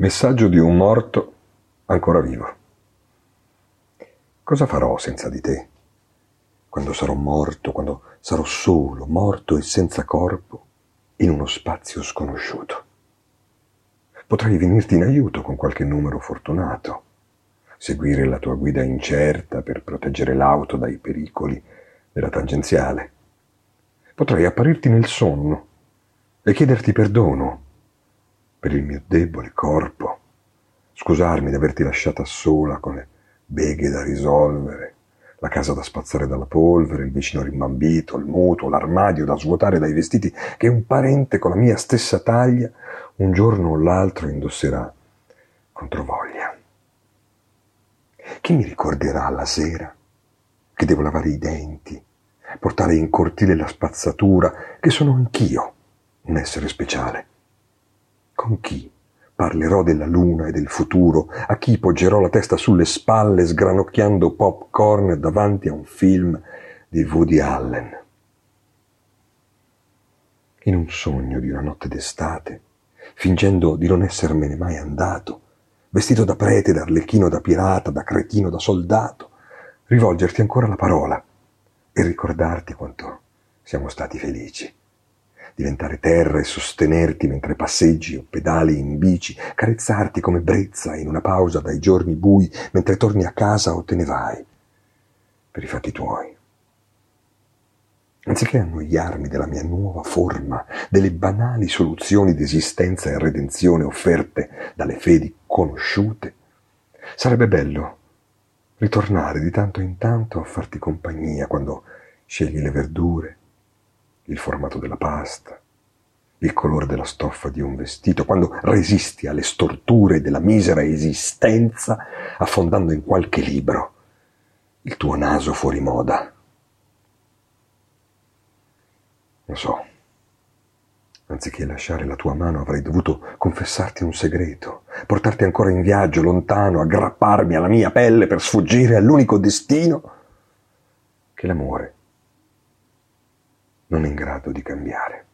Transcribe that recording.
Messaggio di un morto ancora vivo. Cosa farò senza di te? Quando sarò morto, quando sarò solo, morto e senza corpo, in uno spazio sconosciuto. Potrei venirti in aiuto con qualche numero fortunato, seguire la tua guida incerta per proteggere l'auto dai pericoli della tangenziale. Potrei apparirti nel sonno e chiederti perdono per il mio debole corpo, scusarmi di averti lasciata sola con le beghe da risolvere, la casa da spazzare dalla polvere, il vicino rimbambito, il mutuo, l'armadio da svuotare dai vestiti che un parente con la mia stessa taglia un giorno o l'altro indosserà controvoglia. Chi mi ricorderà la sera che devo lavare i denti, portare in cortile la spazzatura, che sono anch'io un essere speciale? Con chi parlerò della luna e del futuro? A chi poggerò la testa sulle spalle sgranocchiando popcorn davanti a un film di Woody Allen? In un sogno di una notte d'estate, fingendo di non essermene mai andato, vestito da prete, da arlecchino, da pirata, da cretino, da soldato, rivolgerti ancora la parola e ricordarti quanto siamo stati felici diventare terra e sostenerti mentre passeggi o pedali in bici, carezzarti come brezza in una pausa dai giorni bui mentre torni a casa o te ne vai, per i fatti tuoi. Anziché annoiarmi della mia nuova forma, delle banali soluzioni di esistenza e redenzione offerte dalle fedi conosciute, sarebbe bello ritornare di tanto in tanto a farti compagnia quando scegli le verdure, il formato della pasta, il colore della stoffa di un vestito, quando resisti alle storture della misera esistenza affondando in qualche libro il tuo naso fuori moda. Lo so, anziché lasciare la tua mano avrei dovuto confessarti un segreto, portarti ancora in viaggio lontano, aggrapparmi alla mia pelle per sfuggire all'unico destino che l'amore non in grado di cambiare.